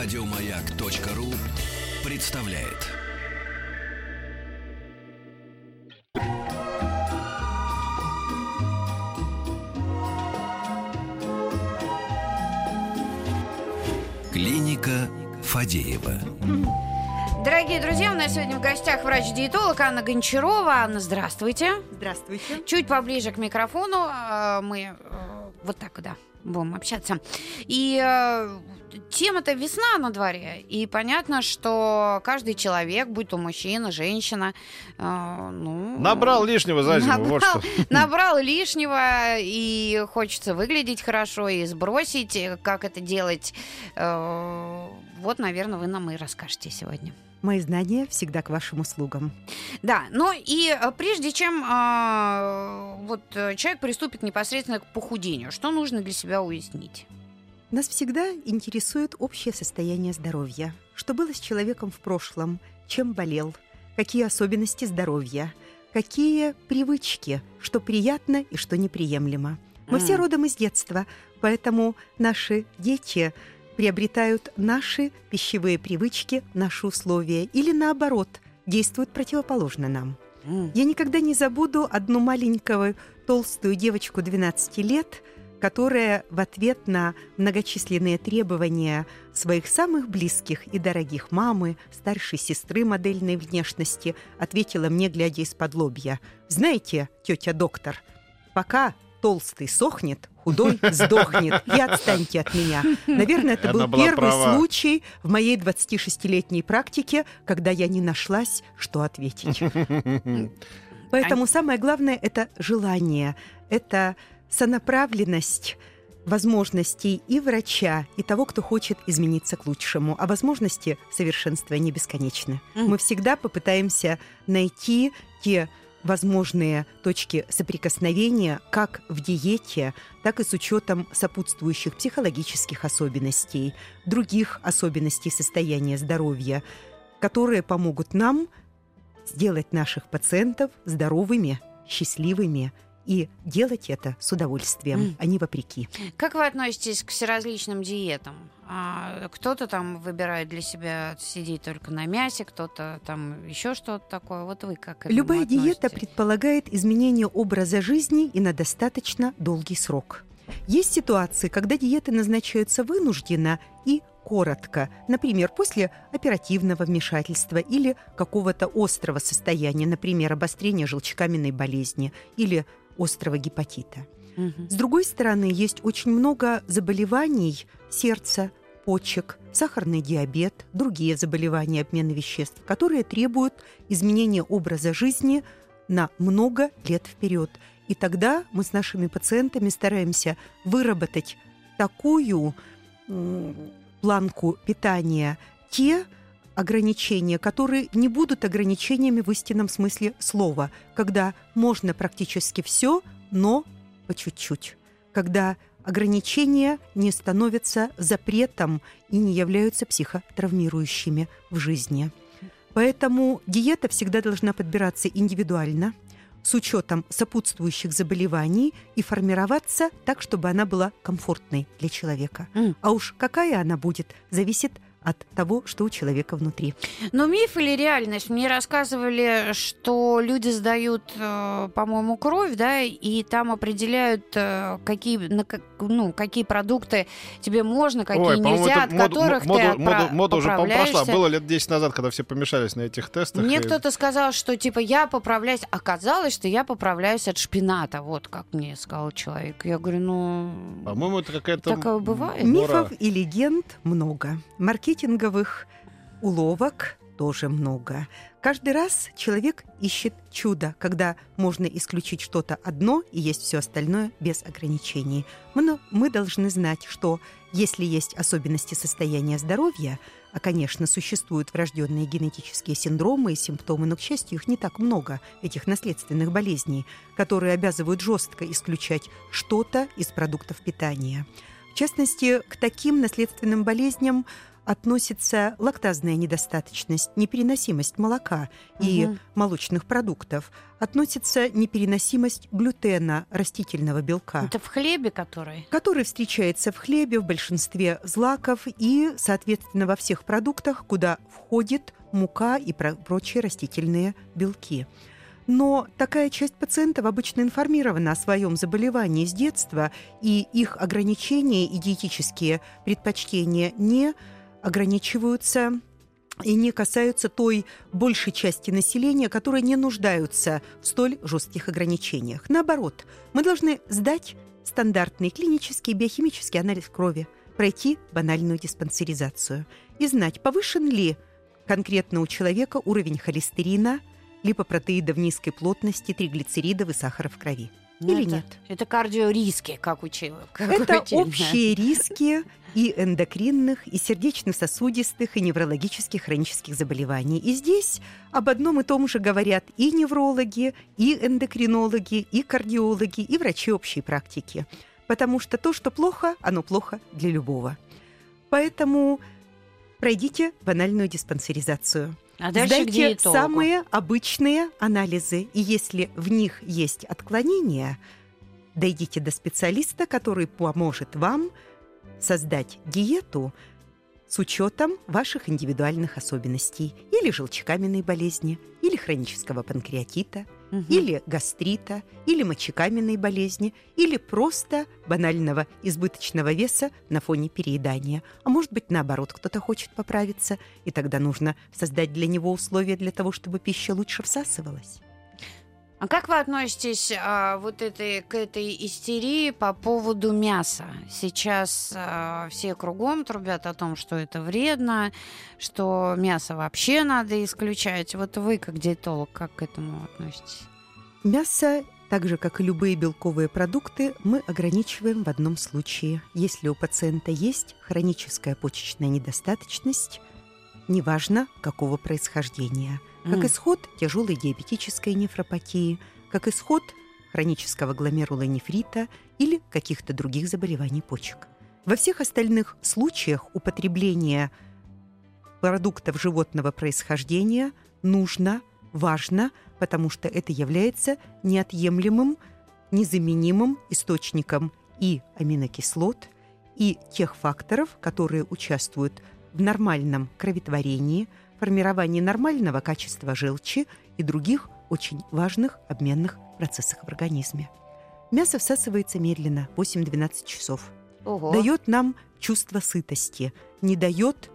Радиомаяк.ру представляет. Клиника Фадеева. Дорогие друзья, у нас сегодня в гостях врач-диетолог Анна Гончарова. Анна, здравствуйте. Здравствуйте. Чуть поближе к микрофону э, мы э, вот так, да, будем общаться. И э, тема-то весна на дворе, и понятно, что каждый человек, будь то мужчина, женщина, э, ну... Набрал лишнего за зиму, набрал, вот что. набрал лишнего, и хочется выглядеть хорошо, и сбросить, э, как это делать. Э, вот, наверное, вы нам и расскажете сегодня. Мои знания всегда к вашим услугам. Да, ну и э, прежде чем э, вот э, человек приступит непосредственно к похудению, что нужно для себя уяснить? Нас всегда интересует общее состояние здоровья. Что было с человеком в прошлом, чем болел, какие особенности здоровья, какие привычки, что приятно и что неприемлемо. Мы все родом из детства, поэтому наши дети приобретают наши пищевые привычки, наши условия, или наоборот, действуют противоположно нам. Я никогда не забуду одну маленькую толстую девочку 12 лет, которая в ответ на многочисленные требования своих самых близких и дорогих мамы, старшей сестры модельной внешности, ответила мне, глядя из-под лобья. «Знаете, тетя доктор, пока толстый сохнет, худой сдохнет, и отстаньте от меня». Наверное, это Она был первый права. случай в моей 26-летней практике, когда я не нашлась, что ответить. Поэтому самое главное – это желание, это сонаправленность возможностей и врача, и того, кто хочет измениться к лучшему. А возможности совершенствования бесконечны. Мгм. Мы всегда попытаемся найти те возможные точки соприкосновения как в диете, так и с учетом сопутствующих психологических особенностей, других особенностей состояния здоровья, которые помогут нам сделать наших пациентов здоровыми, счастливыми и делать это с удовольствием, М. а не вопреки. Как вы относитесь к всеразличным диетам? А, кто-то там выбирает для себя сидеть только на мясе, кто-то там еще что-то такое. Вот вы как к этому Любая диета относитесь? предполагает изменение образа жизни и на достаточно долгий срок. Есть ситуации, когда диеты назначаются вынужденно и коротко, например, после оперативного вмешательства или какого-то острого состояния, например, обострения желчекаменной болезни или острого гепатита. С другой стороны, есть очень много заболеваний сердца, почек, сахарный диабет, другие заболевания обмена веществ, которые требуют изменения образа жизни на много лет вперед. И тогда мы с нашими пациентами стараемся выработать такую планку питания, те ограничения, которые не будут ограничениями в истинном смысле слова, когда можно практически все, но по чуть-чуть, когда ограничения не становятся запретом и не являются психотравмирующими в жизни. Поэтому диета всегда должна подбираться индивидуально, с учетом сопутствующих заболеваний и формироваться так, чтобы она была комфортной для человека. М. А уж какая она будет, зависит от того, что у человека внутри. Но миф или реальность? Мне рассказывали, что люди сдают, э, по-моему, кровь, да, и там определяют, э, какие, на ну, какие продукты тебе можно, какие Ой, нельзя, от моду- которых моду- ты моду- мода уже, поправляешься. Было лет 10 назад, когда все помешались на этих тестах. Мне и- кто-то сказал, что типа я поправляюсь. Оказалось, что я поправляюсь от шпината. Вот как мне сказал человек. Я говорю, ну... По-моему, это какая-то... Такое бывает? Мифов и легенд много. Маркетинговых уловок тоже много. Каждый раз человек ищет чудо, когда можно исключить что-то одно и есть все остальное без ограничений. Но- мы должны знать, что если есть особенности состояния здоровья, а, конечно, существуют врожденные генетические синдромы и симптомы, но, к счастью, их не так много, этих наследственных болезней, которые обязывают жестко исключать что-то из продуктов питания. В частности, к таким наследственным болезням относится лактазная недостаточность, непереносимость молока и Мгм. молочных продуктов, относится непереносимость глютена, растительного белка Это в хлебе, который? который встречается в хлебе, в большинстве злаков и, соответственно, во всех продуктах, куда входит мука и про- прочие растительные белки. Но такая часть пациентов обычно информирована о своем заболевании с детства, и их ограничения и диетические предпочтения не ограничиваются и не касаются той большей части населения, которые не нуждаются в столь жестких ограничениях. Наоборот, мы должны сдать стандартный клинический биохимический анализ крови, пройти банальную диспансеризацию и знать, повышен ли конкретно у человека уровень холестерина, липопротеидов низкой плотности, триглицеридов и сахара в крови. Или это, нет? Это кардиориски, как учила. как Это учили, да. общие риски и эндокринных, и сердечно-сосудистых, и неврологических хронических заболеваний. И здесь об одном и том же говорят и неврологи, и эндокринологи, и кардиологи, и врачи общей практики. Потому что то, что плохо, оно плохо для любого. Поэтому пройдите банальную диспансеризацию. А дальше к Сдайте диетологу. самые обычные анализы. И если в них есть отклонения, дойдите до специалиста, который поможет вам создать диету с учетом ваших индивидуальных особенностей или желчекаменной болезни, или хронического панкреатита, Мгм. или гастрита, или мочекаменной болезни, или просто банального избыточного веса на фоне переедания. А может быть, наоборот, кто-то хочет поправиться, и тогда нужно создать для него условия для того, чтобы пища лучше всасывалась. А как вы относитесь а, вот этой, к этой истерии по поводу мяса? Сейчас а, все кругом трубят о том, что это вредно, что мясо вообще надо исключать. Вот вы, как диетолог, как к этому относитесь? Мясо, так же как и любые белковые продукты, мы ограничиваем в одном случае. Если у пациента есть хроническая почечная недостаточность, неважно какого происхождения, как исход тяжелой диабетической нефропатии, как исход хронического гломерулонефрита или каких-то других заболеваний почек. Во всех остальных случаях употребления продуктов животного происхождения нужно, важно, потому что это является неотъемлемым, незаменимым источником и аминокислот, и тех факторов, которые участвуют в нормальном кроветворении, формировании нормального качества желчи и других очень важных обменных процессах в организме. Мясо всасывается медленно, 8-12 часов Ого. дает нам чувство сытости, не дает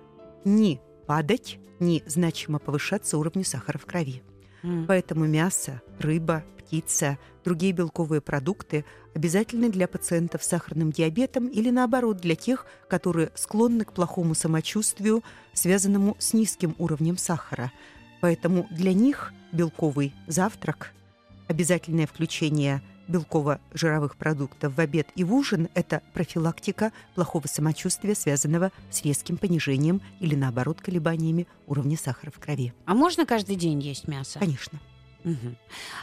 ни падать, ни значимо повышаться уровню сахара в крови. М. Поэтому мясо, рыба, птица, другие белковые продукты обязательны для пациентов с сахарным диабетом или наоборот для тех, которые склонны к плохому самочувствию, связанному с низким уровнем сахара. Поэтому для них белковый завтрак, обязательное включение белково-жировых продуктов в обед и в ужин – это профилактика плохого самочувствия, связанного с резким понижением или, наоборот, колебаниями уровня сахара в крови. А можно каждый день есть мясо? Конечно. Мгм.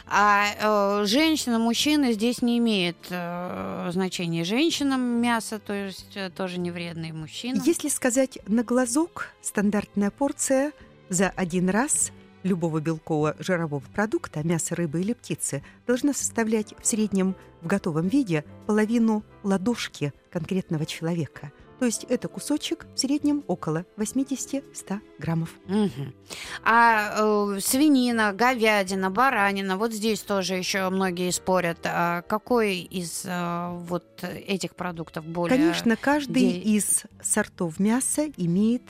А э, женщина, мужчина здесь не имеет э, значения. Женщинам мясо, то есть э, тоже не вредно и мужчинам. Если сказать на глазок, стандартная порция за один раз любого белкового жирового продукта, мяса, рыбы или птицы, должна составлять в среднем в готовом виде половину ладошки конкретного человека. То есть это кусочек в среднем около 80-100 граммов. Мгм. А э, свинина, говядина, баранина, вот здесь тоже еще многие спорят, а какой из э, вот этих продуктов более... Конечно, каждый де- из сортов мяса имеет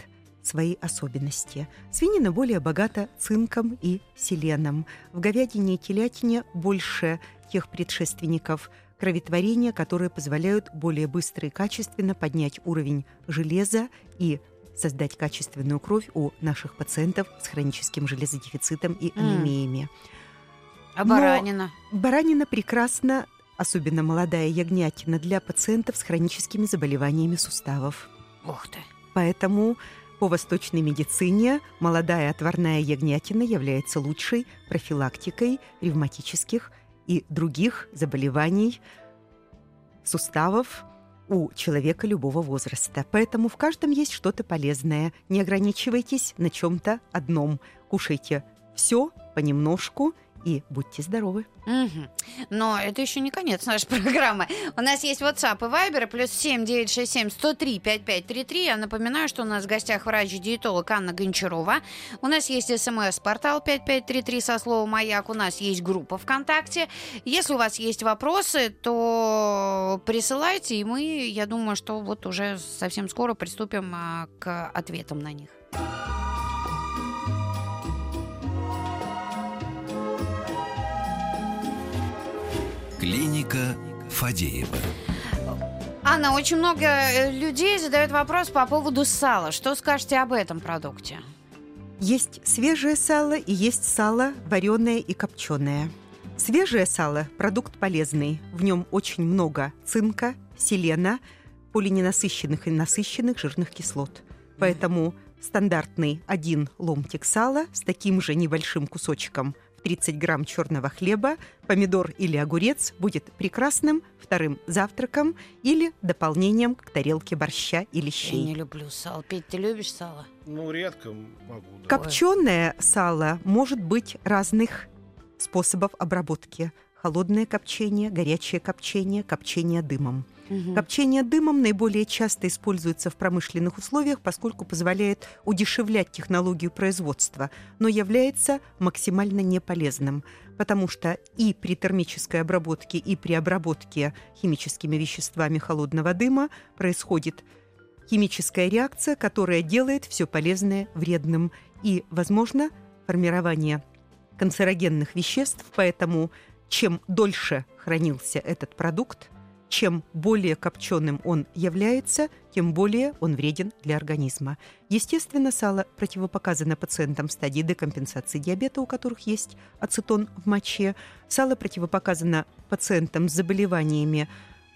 свои особенности. Свинина более богата цинком и селеном. В говядине и телятине больше тех предшественников кроветворения, которые позволяют более быстро и качественно поднять уровень железа и создать качественную кровь у наших пациентов с хроническим железодефицитом и анемиями. А но- баранина? Баранина прекрасна, особенно молодая ягнятина, для пациентов с хроническими заболеваниями суставов. Ух ты. Поэтому по восточной медицине молодая отварная ягнятина является лучшей профилактикой ревматических и других заболеваний суставов у человека любого возраста. Поэтому в каждом есть что-то полезное. Не ограничивайтесь на чем-то одном. Кушайте все понемножку и будьте здоровы. Мгм. Но это еще не конец нашей программы. У нас есть WhatsApp и Viber, плюс 7 967 103 5533. Я напоминаю, что у нас в гостях врач-диетолог Анна Гончарова. У нас есть смс-портал 5533 со словом «Маяк». У нас есть группа ВКонтакте. Если у вас есть вопросы, то присылайте, и мы, я думаю, что вот уже совсем скоро приступим а, к ответам на них. Клиника Фадеева. Анна, очень много э, людей задают вопрос по поводу сала. Что скажете об этом продукте? Есть свежее сало и есть сало вареное и копченое. Свежее сало – продукт полезный. В нем очень много цинка, селена, полиненасыщенных и насыщенных жирных кислот. Поэтому стандартный один ломтик сала с таким же небольшим кусочком 30 грамм черного хлеба, помидор или огурец будет прекрасным вторым завтраком или дополнением к тарелке борща или Я не щей. люблю сало. Петь, ты любишь сало? Ну, редко могу, да. Копченое сало может быть разных способов обработки. Холодное копчение, горячее копчение, копчение дымом. Мгм. Копчение дымом наиболее часто используется в промышленных условиях, поскольку позволяет удешевлять технологию производства, но является максимально неполезным, потому что и при термической обработке, и при обработке химическими веществами холодного дыма происходит химическая реакция, которая делает все полезное вредным и, возможно, формирование канцерогенных веществ, поэтому чем дольше хранился этот продукт, чем более копченым он является, тем более он вреден для организма. Естественно, сало противопоказано пациентам стадии декомпенсации диабета, у которых есть ацетон в моче. Сало противопоказано пациентам с заболеваниями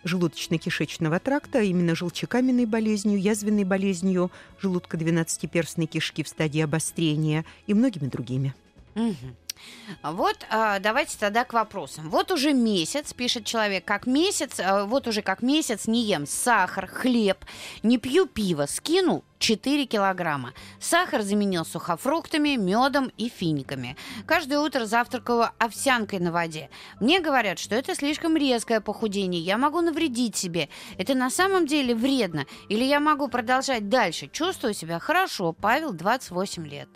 желудочно-кишечного тракта, а именно желчекаменной болезнью, язвенной болезнью желудка 12-перстной кишки в стадии обострения и многими другими. Мгм. Вот а, давайте тогда к вопросам. Вот уже месяц, пишет человек, как месяц, а, вот уже как месяц не ем сахар, хлеб, не пью пиво, скинул 4 килограмма. Сахар заменил сухофруктами, медом и финиками. Каждое утро завтракаю овсянкой на воде. Мне говорят, что это слишком резкое похудение, я могу навредить себе. Это на самом деле вредно? Или я могу продолжать дальше? Чувствую себя хорошо. Павел, 28 лет.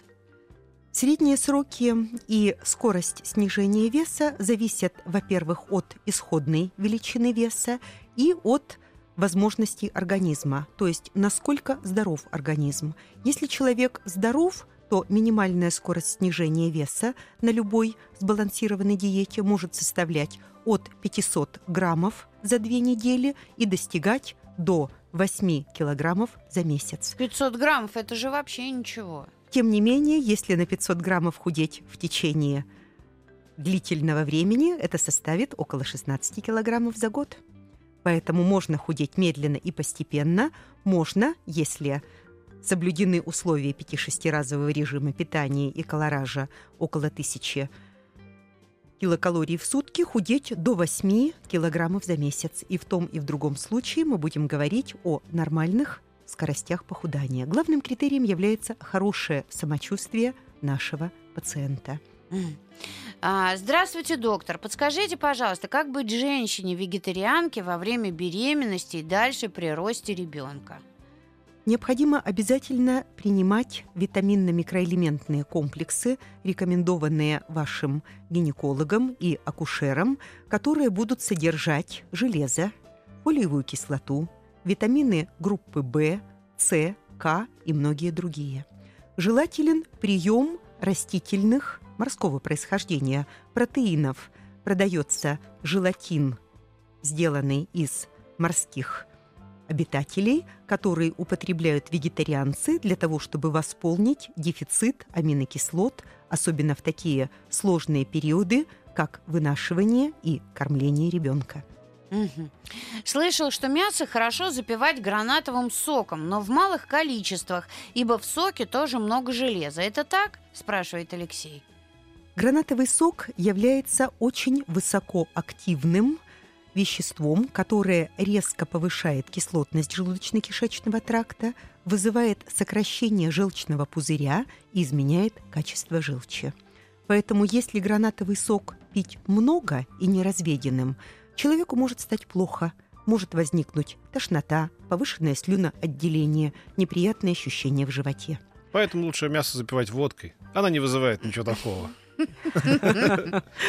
Средние сроки и скорость снижения веса зависят, во-первых, от исходной величины веса и от возможностей организма, то есть насколько здоров организм. Если человек здоров, то минимальная скорость снижения веса на любой сбалансированной диете может составлять от 500 граммов за две недели и достигать до 8 килограммов за месяц. 500 граммов, это же вообще ничего. Тем не менее, если на 500 граммов худеть в течение длительного времени, это составит около 16 килограммов за год. Поэтому можно худеть медленно и постепенно. Можно, если соблюдены условия 5-6-разового режима питания и колоража около 1000 килокалорий в сутки, худеть до 8 килограммов за месяц. И в том и в другом случае мы будем говорить о нормальных скоростях похудания. Главным критерием является хорошее самочувствие нашего пациента. А, Здравствуйте, доктор. Подскажите, пожалуйста, как быть женщине-вегетарианке во время беременности и дальше при росте ребенка? Необходимо обязательно принимать витаминно-микроэлементные комплексы, рекомендованные вашим гинекологом и акушером, которые будут содержать железо, фолиевую кислоту, витамины группы В, С, К и многие другие. Желателен прием растительных морского происхождения протеинов. Продается желатин, сделанный из морских обитателей, которые употребляют вегетарианцы для того, чтобы восполнить дефицит аминокислот, особенно в такие сложные периоды, как вынашивание и кормление ребенка. Мгм. Слышал, что мясо хорошо запивать гранатовым соком, но в малых количествах, ибо в соке тоже много железа. Это так? спрашивает Алексей. Гранатовый сок является очень высокоактивным веществом, которое резко повышает кислотность желудочно-кишечного тракта, вызывает сокращение желчного пузыря и изменяет качество желчи. Поэтому если гранатовый сок пить много и неразведенным, человеку может стать плохо, может возникнуть тошнота, повышенное слюноотделение, неприятные ощущения в животе. Поэтому лучше мясо запивать водкой. Она не вызывает ничего такого.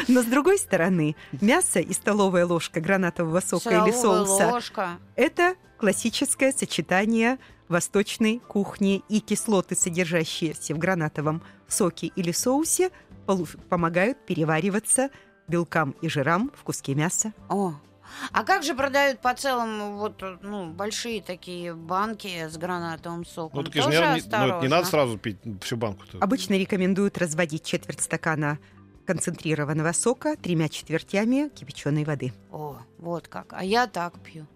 Но с другой стороны, мясо и столовая ложка гранатового сока или соуса ложка. – это классическое сочетание восточной кухни и кислоты, содержащиеся в гранатовом соке или соусе, помогают перевариваться белкам и жирам в куске мяса. О, а как же продают по целым вот ну большие такие банки с гранатовым соком? Ну, так и же Тоже не, не- ну, не надо сразу пить всю банку-то. Обычно рекомендуют разводить четверть стакана концентрированного сока тремя четвертями кипяченой воды. О, вот как. А я так пью.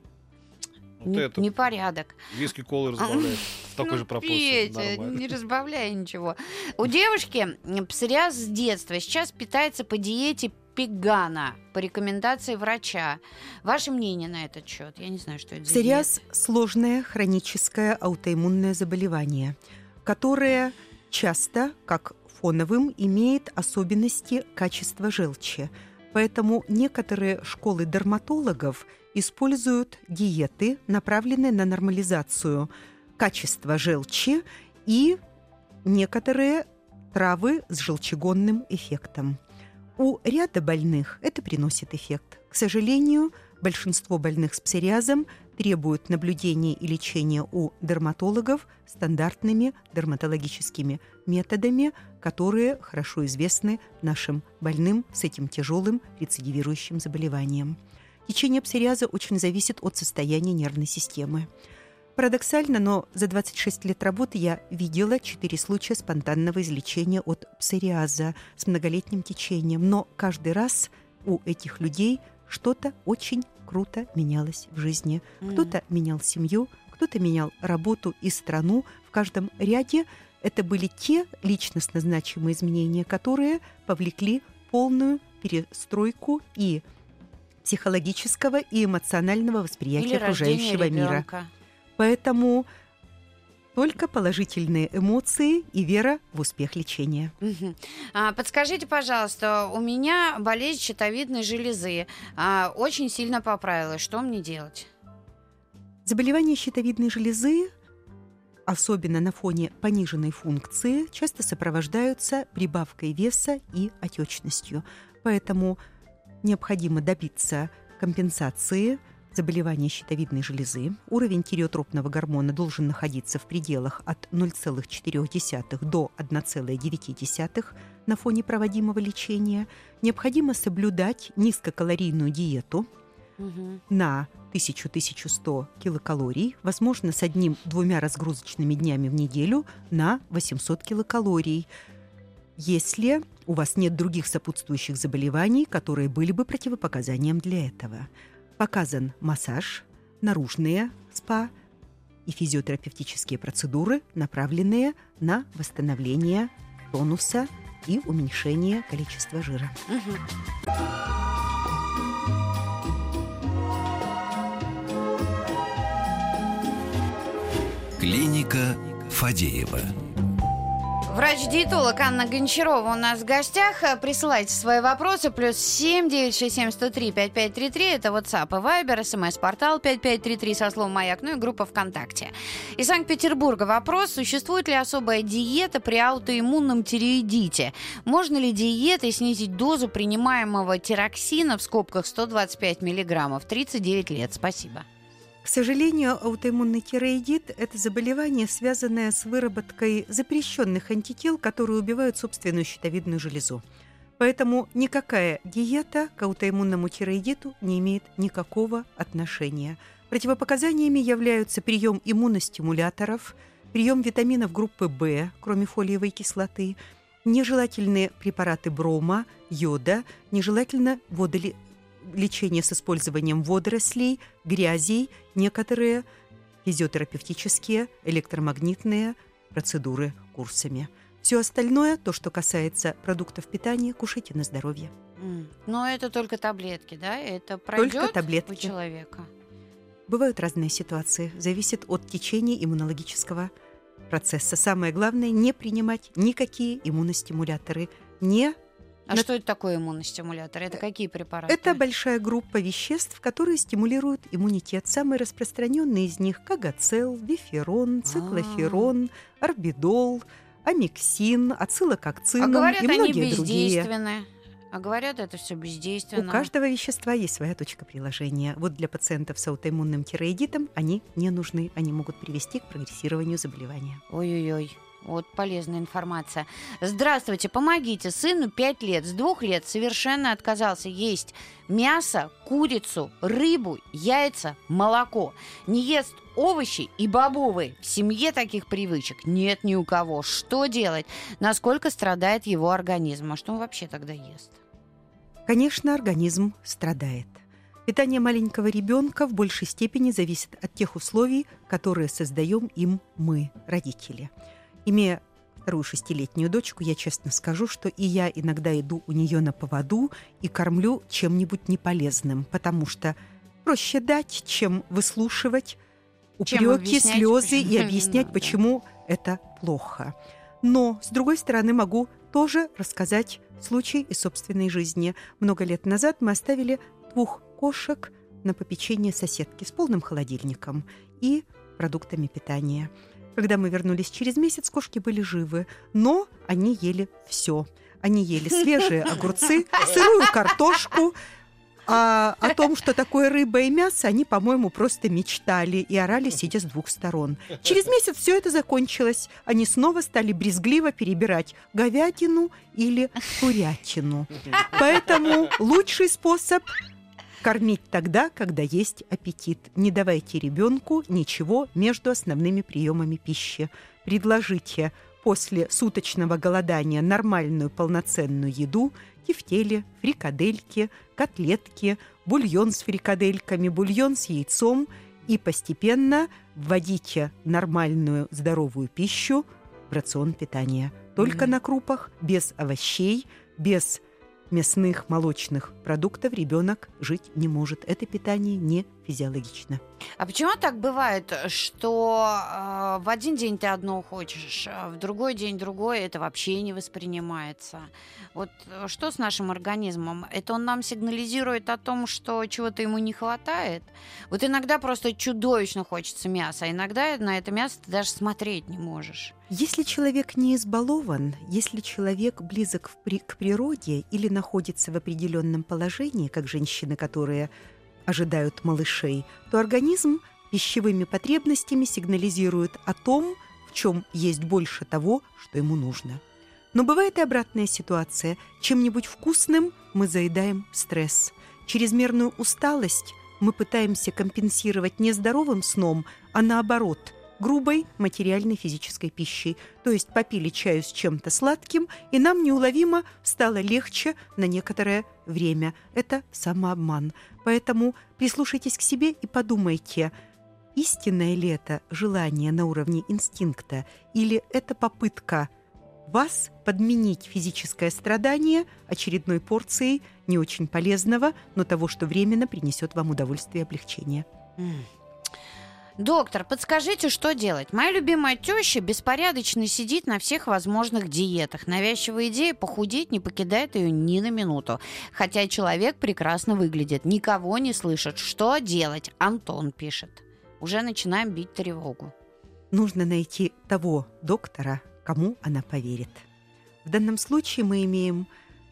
Вот Н- это Непорядок. виски колы разбавляешь в такой Ну, же пропорции. Петя, не разбавляй ничего. У девушки псориаз с детства. Сейчас питается по диете пегана по рекомендации врача. Ваше мнение на этот счет? Я не знаю, что это Псориаз – сложное хроническое аутоиммунное заболевание, которое часто, как фоновым, имеет особенности качества желчи. Поэтому некоторые школы дерматологов используют диеты, направленные на нормализацию качества желчи и некоторые травы с желчегонным эффектом. У ряда больных это приносит эффект. К сожалению, большинство больных с псориазом требуют наблюдения и лечения у дерматологов стандартными дерматологическими методами, которые хорошо известны нашим больным с этим тяжелым рецидивирующим заболеванием. Течение псориаза очень зависит от состояния нервной системы. Парадоксально, но за 26 лет работы я видела 4 случая спонтанного излечения от псориаза с многолетним течением. Но каждый раз у этих людей что-то очень круто менялось в жизни. Кто-то менял семью, кто-то менял работу и страну. В каждом ряде это были те личностно значимые изменения, которые повлекли полную перестройку и психологического и эмоционального восприятия Или окружающего мира. Поэтому только положительные эмоции и вера в успех лечения. А, Подскажите, пожалуйста, у меня болезнь щитовидной железы а, очень сильно поправилась. Что мне делать? Заболевания щитовидной железы, особенно на фоне пониженной функции, часто сопровождаются прибавкой веса и отечностью. Поэтому необходимо добиться компенсации заболевания щитовидной железы. Уровень тиреотропного гормона должен находиться в пределах от 0,4 до 1,9 на фоне проводимого лечения. Необходимо соблюдать низкокалорийную диету, на 1000-1100 килокалорий, возможно, с одним-двумя разгрузочными днями в неделю на 800 килокалорий, если у вас нет других сопутствующих заболеваний, которые были бы противопоказанием для этого. Показан массаж, наружные спа и физиотерапевтические процедуры, направленные на восстановление тонуса и уменьшение количества жира. Клиника Фадеева. Врач-диетолог Анна Гончарова у нас в гостях. Присылайте свои вопросы. Плюс семь девять шесть семь сто три пять пять три три. Это WhatsApp и Viber, смс-портал пять пять три три со словом «Маяк», ну и группа ВКонтакте. Из Санкт-Петербурга вопрос. Существует ли особая диета при аутоиммунном тиреоидите? Можно ли диетой снизить дозу принимаемого тироксина в скобках 125 миллиграммов? 39 лет. Спасибо. К сожалению, аутоиммунный тиреоидит – это заболевание, связанное с выработкой запрещенных антител, которые убивают собственную щитовидную железу. Поэтому никакая диета к аутоиммунному тиреоидиту не имеет никакого отношения. Противопоказаниями являются прием иммуностимуляторов, прием витаминов группы В, кроме фолиевой кислоты, нежелательные препараты брома, йода, нежелательно водоле- лечение с использованием водорослей, грязей, некоторые физиотерапевтические, электромагнитные процедуры курсами. Все остальное, то, что касается продуктов питания, кушайте на здоровье. Но это только таблетки, да? Это пройдет у таблетки. человека? Бывают разные ситуации, зависит от течения иммунологического процесса. Самое главное не принимать никакие иммуностимуляторы, не А что это такое иммуностимулятор? Это какие препараты? Это большая группа веществ, которые стимулируют иммунитет. Самые распространенные из них – кагацел, виферон, циклоферон, орбидол, амиксин, а ацилококцинум говорят, и они многие другие. бездейственны. А говорят, это все У бездейственно. каждого вещества есть своя точка приложения. Вот для пациентов с аутоиммунным тиреоидитом они не нужны. Они могут привести к прогрессированию заболевания. Ой-ой-ой. Вот полезная информация. Здравствуйте, помогите. Сыну 5 лет. С двух лет совершенно отказался есть мясо, курицу, рыбу, яйца, молоко. Не ест овощи и бобовые. В семье таких привычек нет ни у кого. Что делать? Насколько страдает его организм? А что он вообще тогда ест? Конечно, организм страдает. Питание маленького ребенка в большей степени зависит от тех условий, которые создаем им мы, родители. Имея вторую шестилетнюю дочку, я честно скажу, что и я иногда иду у нее на поводу и кормлю чем-нибудь неполезным, потому что проще дать, чем выслушивать упреки, слезы и объяснять, почему это плохо. Но, с другой стороны, могу тоже рассказать случай из собственной жизни. Много лет назад мы оставили двух кошек на попечение соседки с полным холодильником и продуктами питания. Когда мы вернулись через месяц, кошки были живы, но они ели все. Они ели свежие огурцы, сырую картошку, а о том, что такое рыба и мясо, они, по-моему, просто мечтали и орали, сидя с двух сторон. Через месяц все это закончилось. Они снова стали брезгливо перебирать говядину или курятину. Поэтому лучший способ кормить тогда, когда есть аппетит. Не давайте ребенку ничего между основными приемами пищи. Предложите после суточного голодания нормальную полноценную еду, тефтели, фрикадельки, котлетки, бульон с фрикадельками, бульон с яйцом и постепенно вводите нормальную здоровую пищу в рацион питания. Только Мгм. на крупах, без овощей, без мясных, молочных продуктов ребенок жить не может. Это питание не физиологично. А почему так бывает, что э, в один день ты одно хочешь, а в другой день другое, это вообще не воспринимается? Вот э, что с нашим организмом? Это он нам сигнализирует о том, что чего-то ему не хватает? Вот иногда просто чудовищно хочется мяса, а иногда на это мясо ты даже смотреть не можешь. Если человек не избалован, если человек близок при- к природе или находится в определенном положении, как женщины, которые ожидают малышей, то организм пищевыми потребностями сигнализирует о том, в чем есть больше того, что ему нужно. Но бывает и обратная ситуация. Чем-нибудь вкусным мы заедаем стресс. Чрезмерную усталость мы пытаемся компенсировать не здоровым сном, а наоборот – грубой материальной физической пищей. То есть попили чаю с чем-то сладким, и нам неуловимо стало легче на некоторое время. Это самообман. Поэтому прислушайтесь к себе и подумайте, истинное ли это желание на уровне инстинкта, или это попытка вас подменить физическое страдание очередной порцией не очень полезного, но того, что временно принесет вам удовольствие и облегчение. Доктор, подскажите, что делать? Моя любимая теща беспорядочно сидит на всех возможных диетах. Навязчивая идея похудеть не покидает ее ни на минуту. Хотя человек прекрасно выглядит, никого не слышит. Что делать? Антон пишет. Уже начинаем бить тревогу. нужно найти того доктора, кому она поверит. В данном случае мы имеем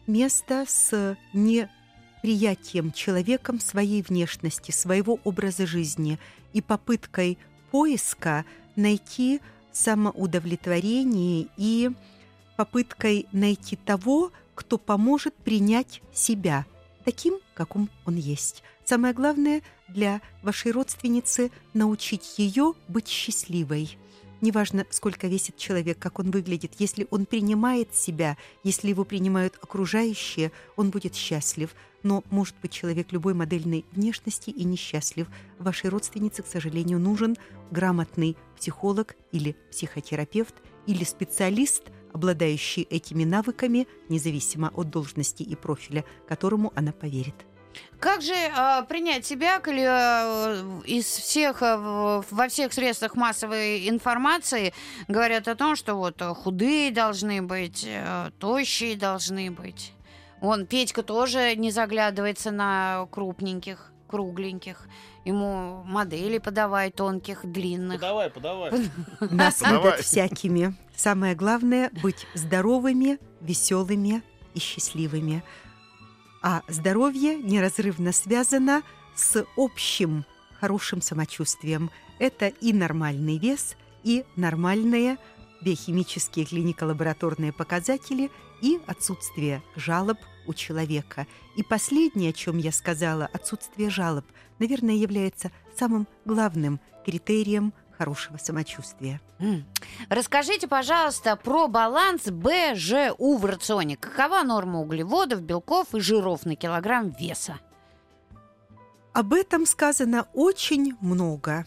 место с неприятием человеком своей внешности, своего образа жизни и попыткой поиска найти самоудовлетворение и попыткой найти того, кто поможет принять себя таким, каким он есть. Самое главное для вашей родственницы научить ее быть счастливой. Неважно, сколько весит человек, как он выглядит, если он принимает себя, если его принимают окружающие, он будет счастлив. Но может быть человек любой модельной внешности и несчастлив. Вашей родственнице, к сожалению, нужен грамотный психолог или психотерапевт или специалист, обладающей этими навыками, независимо от должности и профиля, которому она поверит. Как же э, принять себя, коли э, из всех э, во всех средствах массовой информации говорят о том, что вот худые должны быть, э, тощие должны быть. Он Петька тоже не заглядывается на крупненьких, кругленьких. Ему модели подавай тонких, длинных. Подавай, подавай. Нас любят всякими. Самое главное – быть здоровыми, веселыми и счастливыми. А здоровье неразрывно связано с общим хорошим самочувствием. Это и нормальный вес, и нормальные биохимические клинико-лабораторные показатели, и отсутствие жалоб у человека. И последнее, о чем я сказала, отсутствие жалоб, наверное, является самым главным критерием хорошего самочувствия. Расскажите, пожалуйста, про баланс БЖУ в рационе. Какова норма углеводов, белков и жиров на килограмм веса? Об этом сказано очень много.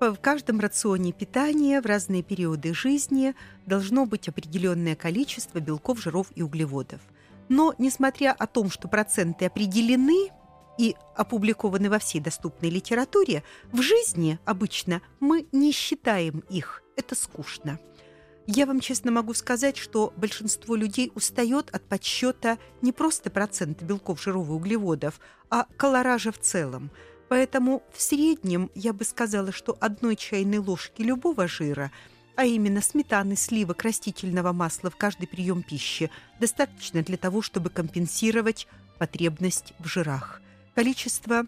В каждом рационе питания в разные периоды жизни должно быть определенное количество белков, жиров и углеводов. Но, несмотря о том, что проценты определены и опубликованы во всей доступной литературе, в жизни обычно мы не считаем их. Это скучно. Я вам честно могу сказать, что большинство людей устает от подсчета не просто процента белков, жиров и углеводов, а колоража в целом. Поэтому в среднем я бы сказала, что одной чайной ложки любого жира, а именно сметаны, сливок, растительного масла в каждый прием пищи, достаточно для того, чтобы компенсировать потребность в жирах. Количество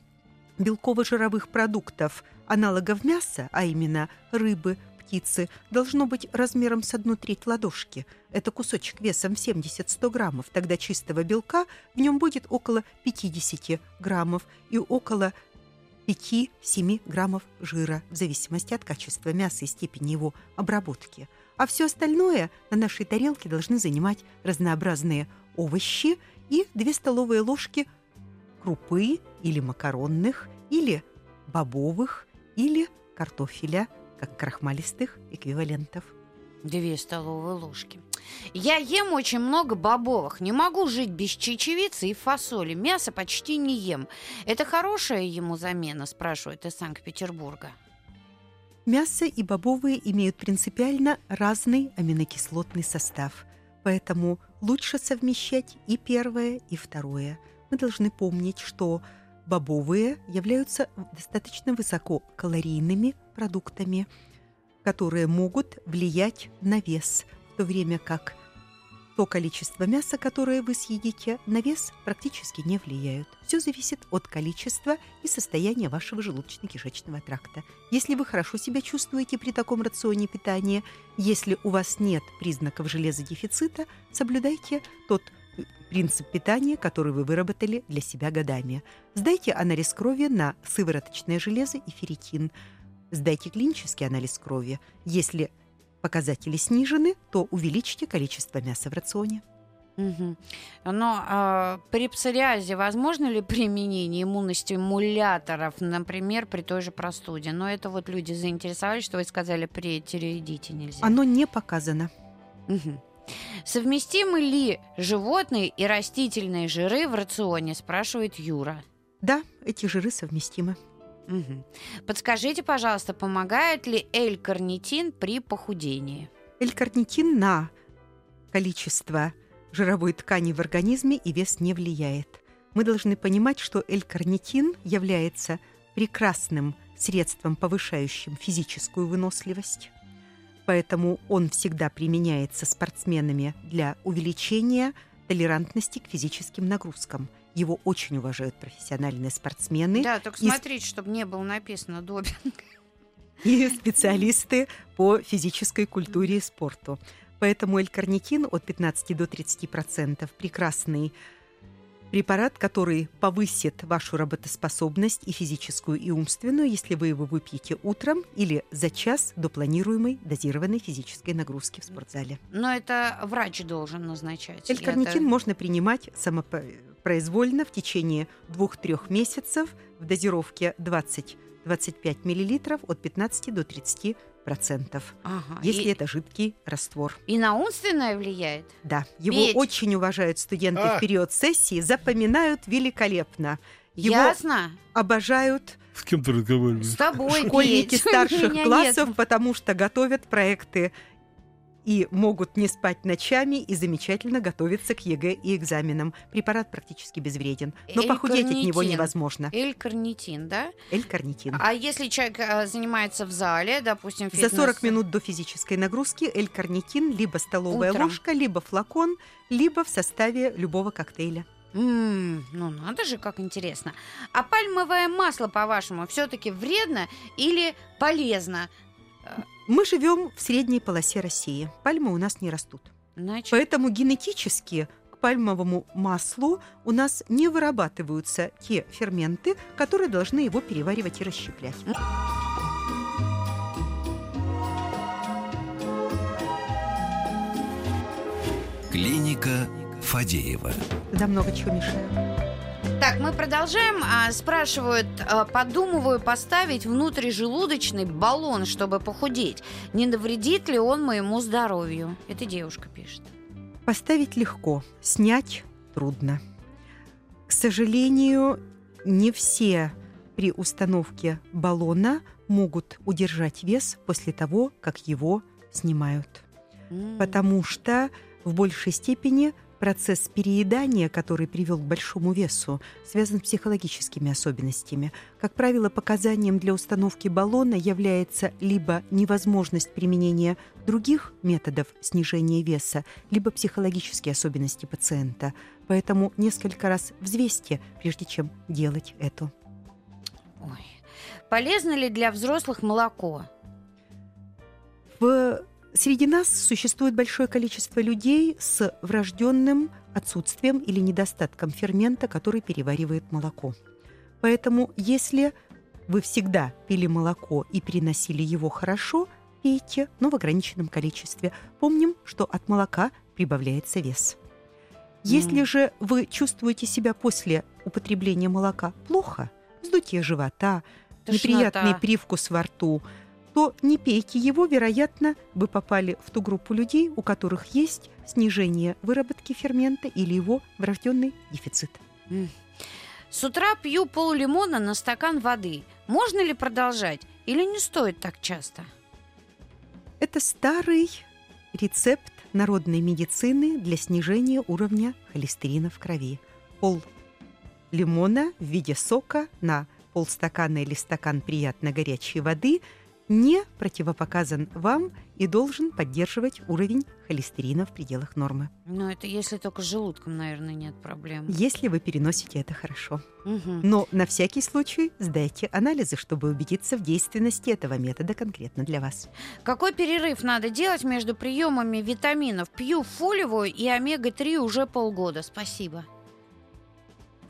белково-жировых продуктов, аналогов мяса, а именно рыбы, птицы, должно быть размером с одну треть ладошки. Это кусочек весом в 70-100 граммов. Тогда чистого белка в нем будет около 50 граммов и около 5-7 граммов жира, в зависимости от качества мяса и степени его обработки. А все остальное на нашей тарелке должны занимать разнообразные овощи и 2 столовые ложки крупы или макаронных, или бобовых, или картофеля, как крахмалистых эквивалентов. Две столовые ложки. Я ем очень много бобовых. Не могу жить без чечевицы и фасоли. Мясо почти не ем. Это хорошая ему замена, спрашивает из Санкт-Петербурга. Мясо и бобовые имеют принципиально разный аминокислотный состав, поэтому лучше совмещать и первое, и второе. Мы должны помнить, что бобовые являются достаточно высококалорийными продуктами, которые могут влиять на вес, то время как то количество мяса, которое вы съедите, на вес практически не влияют. Все зависит от количества и состояния вашего желудочно-кишечного тракта. Если вы хорошо себя чувствуете при таком рационе питания, если у вас нет признаков железодефицита, соблюдайте тот э, принцип питания, который вы выработали для себя годами. Сдайте анализ крови на сывороточное железо и ферритин. Сдайте клинический анализ крови. Если показатели снижены, то увеличьте количество мяса в рационе. Мгм. Но а, при псориазе возможно ли применение иммуностимуляторов, например, при той же простуде? Но это вот люди заинтересовались, что вы сказали, при тиреоидите нельзя. Оно не показано. Мгм. Совместимы ли животные и растительные жиры в рационе, спрашивает Юра. Да, эти жиры совместимы. Мгм. Подскажите, пожалуйста, помогает ли L-карнитин при похудении? L-карнитин на количество жировой ткани в организме и вес не влияет. Мы должны понимать, что L-карнитин является прекрасным средством, повышающим физическую выносливость. Поэтому он всегда применяется спортсменами для увеличения толерантности к физическим нагрузкам. Его очень уважают профессиональные спортсмены Да, только смотрите, чтобы не было написано допинг. и специалисты по физической культуре и спорту. Поэтому L-карнитин от 15 до 30% прекрасный препарат, который повысит вашу работоспособность и физическую, и умственную, если вы его выпьете утром или за час до планируемой дозированной физической нагрузки в спортзале. Но это врач должен назначать. L-карнитин Я-то- можно принимать самопроизвольно в течение 2-3 месяцев в дозировке 20-25 25 мл от 15 до 30 процентов, Ага. если и, это жидкий раствор. и на умственное влияет? Да, его Петь. очень уважают студенты А. в период сессии, запоминают великолепно. Его Ясно? обожают С кем ты разговариваешь? С тобой, школьники Петь. старших классов, нет. потому что готовят проекты и могут не спать ночами и замечательно готовиться к ЕГЭ и экзаменам. Препарат практически безвреден, но похудеть от него невозможно. L-карнитин, да? L-карнитин. А если человек э, занимается в зале, допустим, За фитнес... 40 минут до физической нагрузки L-карнитин либо столовая Утром. ложка, либо флакон, либо в составе любого коктейля. М, ну надо же, как интересно. А пальмовое масло, по-вашему, все-таки вредно или полезно? Мы живем в средней полосе России. Пальмы у нас не растут. Значит, Поэтому генетически к пальмовому маслу у нас не вырабатываются те ферменты, которые должны его переваривать и расщеплять. Клиника Фадеева. Туда много чего мешает. Так, мы продолжаем. А, спрашивают, а, подумываю поставить внутрижелудочный баллон, чтобы похудеть. Не навредит ли он моему здоровью? Это девушка пишет. Поставить легко, снять трудно. К сожалению, не все при установке баллона могут удержать вес после того, как его снимают. Потому что в большей степени процесс переедания, который привел к большому весу, связан с психологическими особенностями. Как правило, показанием для установки баллона является либо невозможность применения других методов снижения веса, либо психологические особенности пациента. Поэтому несколько раз взвесьте, прежде чем делать это. Ой. Полезно ли для взрослых молоко? В... Среди нас существует большое количество людей с врожденным отсутствием или недостатком фермента, который переваривает молоко. Поэтому, если вы всегда пили молоко и переносили его хорошо, пейте, но в ограниченном количестве. Помним, что от молока прибавляется вес. Если же вы чувствуете себя после употребления молока плохо, вздутие живота, неприятный Тошнота. привкус во рту, то не пейте его, вероятно, вы попали в ту группу людей, у которых есть снижение выработки фермента или его врожденный дефицит. С утра пью пол лимона на стакан воды. Можно ли продолжать? Или не стоит так часто? Это старый рецепт народной медицины для снижения уровня холестерина в крови. Пол лимона в виде сока на полстакана или стакан приятно горячей воды не противопоказан вам и должен поддерживать уровень холестерина в пределах нормы, Ну, это если только с желудком, наверное, нет проблем. если вы переносите это хорошо. Мгм. Но на всякий случай сдайте анализы, чтобы убедиться в действенности этого метода конкретно для вас. Какой перерыв надо делать между приемами витаминов? Пью фолиевую и омега-3 уже полгода. Спасибо.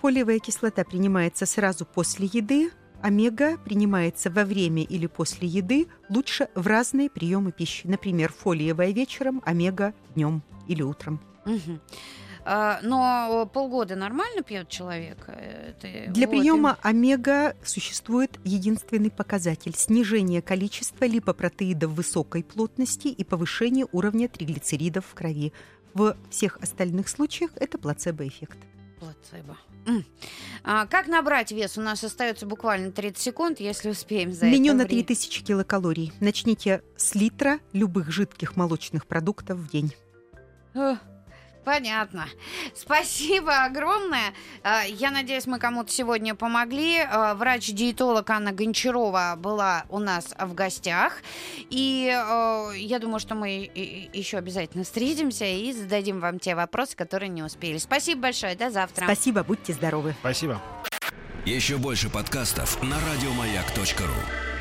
Фолиевая кислота принимается сразу после еды, омега принимается во время или после еды, лучше в разные приемы пищи. Например, фолиевая вечером, омега днем или утром. А, Но полгода нормально пьет человек? Это Для вот приема омега существует единственный показатель – снижение количества липопротеидов высокой плотности и повышение уровня триглицеридов в крови. В всех остальных случаях это плацебо-эффект. М. А, как набрать вес? У нас остается буквально 30 секунд, если успеем за Меню это на время. 3000 килокалорий. Начните с литра любых жидких молочных продуктов в день. Понятно. Спасибо огромное. А, Я надеюсь, мы кому-то сегодня помогли. А, Врач-диетолог Анна Гончарова была у нас в гостях. И э, я думаю, что мы еще обязательно встретимся и зададим вам те вопросы, которые не успели. Спасибо большое. До завтра. Спасибо, будьте здоровы. Спасибо. Еще больше подкастов на радиомаяк.ру.